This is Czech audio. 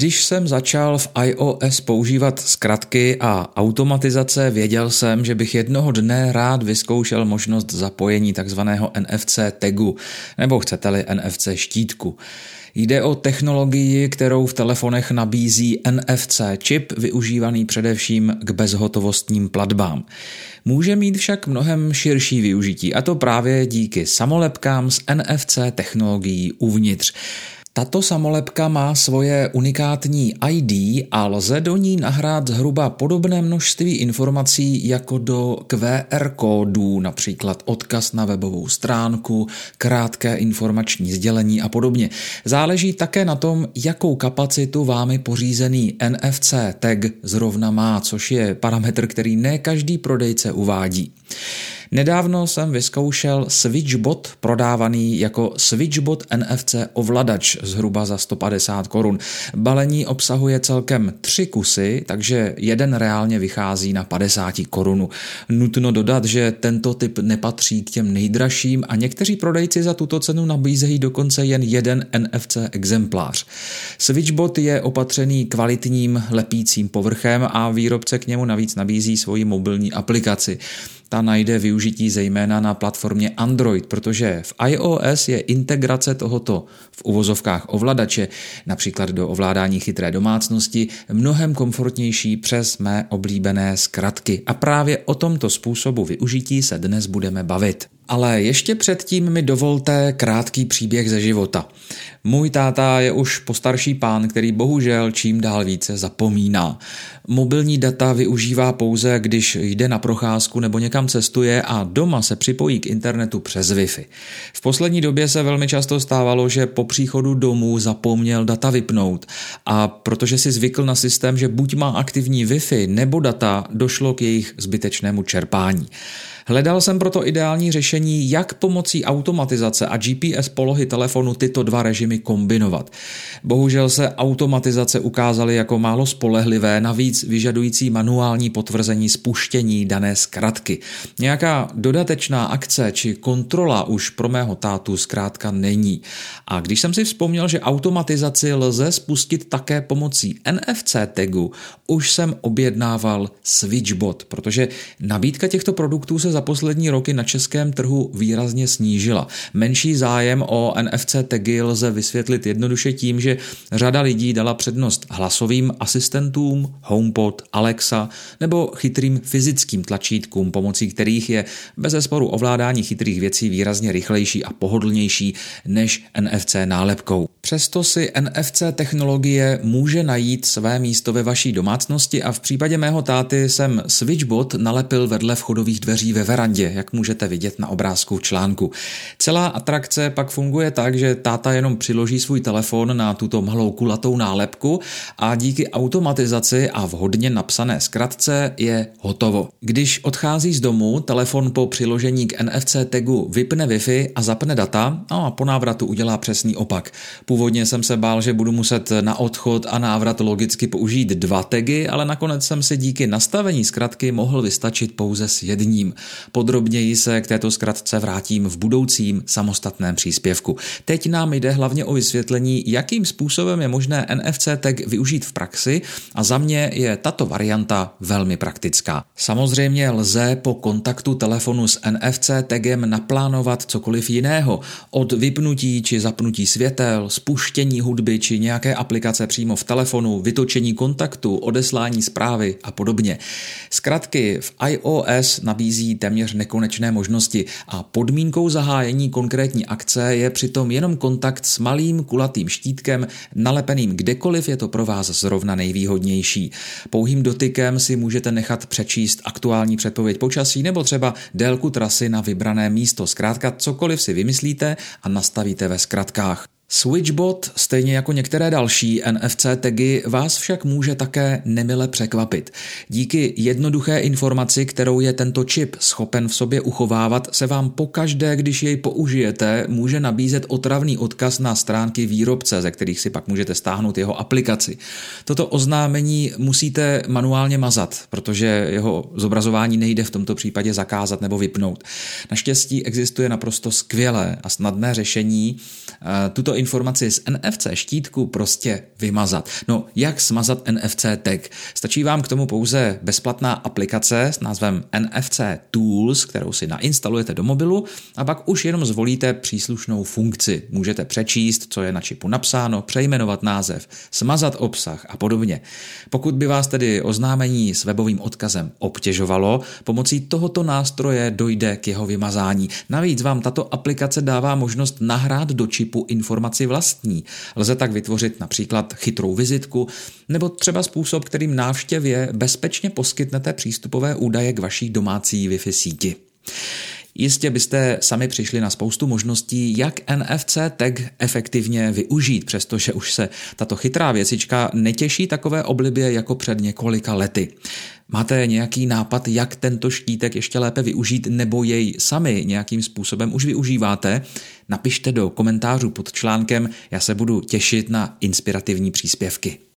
Když jsem začal v iOS používat zkratky a automatizace, věděl jsem, že bych jednoho dne rád vyzkoušel možnost zapojení takzvaného NFC tagu, nebo chcete-li NFC štítku. Jde o technologii, kterou v telefonech nabízí NFC čip, využívaný především k bezhotovostním platbám. Může mít však mnohem širší využití, a to právě díky samolepkám s NFC technologií uvnitř. Tato samolepka má svoje unikátní ID a lze do ní nahrát zhruba podobné množství informací jako do QR kódů, například odkaz na webovou stránku, krátké informační sdělení a podobně. Záleží také na tom, jakou kapacitu vámi pořízený NFC tag zrovna má, což je parametr, který ne každý prodejce uvádí. Nedávno jsem vyzkoušel Switchbot prodávaný jako Switchbot NFC ovladač zhruba za 150 korun. Balení obsahuje celkem tři kusy, takže jeden reálně vychází na 50 korunu. Nutno dodat, že tento typ nepatří k těm nejdražším a někteří prodejci za tuto cenu nabízejí dokonce jen jeden NFC exemplář. Switchbot je opatřený kvalitním lepícím povrchem a výrobce k němu navíc nabízí svoji mobilní aplikaci ta najde využití zejména na platformě Android, protože v iOS je integrace tohoto v uvozovkách ovladače, například do ovládání chytré domácnosti, mnohem komfortnější přes mé oblíbené zkratky. A právě o tomto způsobu využití se dnes budeme bavit. Ale ještě předtím mi dovolte krátký příběh ze života. Můj táta je už postarší pán, který bohužel čím dál více zapomíná. Mobilní data využívá pouze, když jde na procházku nebo někam cestuje a doma se připojí k internetu přes Wi-Fi. V poslední době se velmi často stávalo, že po příchodu domů zapomněl data vypnout a protože si zvykl na systém, že buď má aktivní Wi-Fi nebo data, došlo k jejich zbytečnému čerpání. Hledal jsem proto ideální řešení, jak pomocí automatizace a GPS polohy telefonu tyto dva režimy kombinovat. Bohužel se automatizace ukázaly jako málo spolehlivé, navíc vyžadující manuální potvrzení spuštění dané zkratky. Nějaká dodatečná akce či kontrola už pro mého tátu zkrátka není. A když jsem si vzpomněl, že automatizaci lze spustit také pomocí NFC tagu, už jsem objednával Switchbot, protože nabídka těchto produktů se za poslední roky na českém trhu výrazně snížila. Menší zájem o NFC tagy lze vysvětlit jednoduše tím, že řada lidí dala přednost hlasovým asistentům, HomePod, Alexa nebo chytrým fyzickým tlačítkům, pomocí kterých je bez zesporu ovládání chytrých věcí výrazně rychlejší a pohodlnější než NFC nálepkou. Přesto si NFC technologie může najít své místo ve vaší domácnosti a v případě mého táty jsem Switchbot nalepil vedle vchodových dveří ve verandě, jak můžete vidět na obrázku článku. Celá atrakce pak funguje tak, že táta jenom přiloží svůj telefon na tuto malou kulatou nálepku a díky automatizaci a vhodně napsané zkratce je hotovo. Když odchází z domu, telefon po přiložení k NFC tagu vypne Wi-Fi a zapne data a po návratu udělá přesný opak. Původně jsem se bál, že budu muset na odchod a návrat logicky použít dva tagy, ale nakonec jsem si díky nastavení zkratky mohl vystačit pouze s jedním. Podrobněji se k této zkratce vrátím v budoucím samostatném příspěvku. Teď nám jde hlavně o vysvětlení, jakým způsobem je možné NFC tag využít v praxi a za mě je tato varianta velmi praktická. Samozřejmě lze po kontaktu telefonu s NFC tagem naplánovat cokoliv jiného, od vypnutí či zapnutí světel, spuštění hudby či nějaké aplikace přímo v telefonu, vytočení kontaktu, odeslání zprávy a podobně. Zkratky v iOS nabízí téměř nekonečné možnosti a podmínkou zahájení konkrétní akce je přitom jenom kontakt s malým kulatým štítkem nalepeným kdekoliv je to pro vás zrovna nejvýhodnější. Pouhým dotykem si můžete nechat přečíst aktuální předpověď počasí nebo třeba délku trasy na vybrané místo. Zkrátka cokoliv si vymyslíte a nastavíte ve zkratkách. Switchbot, stejně jako některé další NFC tagy, vás však může také nemile překvapit. Díky jednoduché informaci, kterou je tento čip schopen v sobě uchovávat, se vám pokaždé, když jej použijete, může nabízet otravný odkaz na stránky výrobce, ze kterých si pak můžete stáhnout jeho aplikaci. Toto oznámení musíte manuálně mazat, protože jeho zobrazování nejde v tomto případě zakázat nebo vypnout. Naštěstí existuje naprosto skvělé a snadné řešení. Tuto informaci z NFC štítku prostě vymazat. No, jak smazat NFC tag? Stačí vám k tomu pouze bezplatná aplikace s názvem NFC Tools, kterou si nainstalujete do mobilu a pak už jenom zvolíte příslušnou funkci. Můžete přečíst, co je na čipu napsáno, přejmenovat název, smazat obsah a podobně. Pokud by vás tedy oznámení s webovým odkazem obtěžovalo, pomocí tohoto nástroje dojde k jeho vymazání. Navíc vám tato aplikace dává možnost nahrát do čipu informaci vlastní. Lze tak vytvořit například chytrou vizitku nebo třeba způsob, kterým návštěvě bezpečně poskytnete přístupové údaje k vaší domácí Wi-Fi síti. Jistě byste sami přišli na spoustu možností, jak NFC tag efektivně využít, přestože už se tato chytrá věcička netěší takové oblibě jako před několika lety. Máte nějaký nápad, jak tento štítek ještě lépe využít, nebo jej sami nějakým způsobem už využíváte? Napište do komentářů pod článkem, já se budu těšit na inspirativní příspěvky.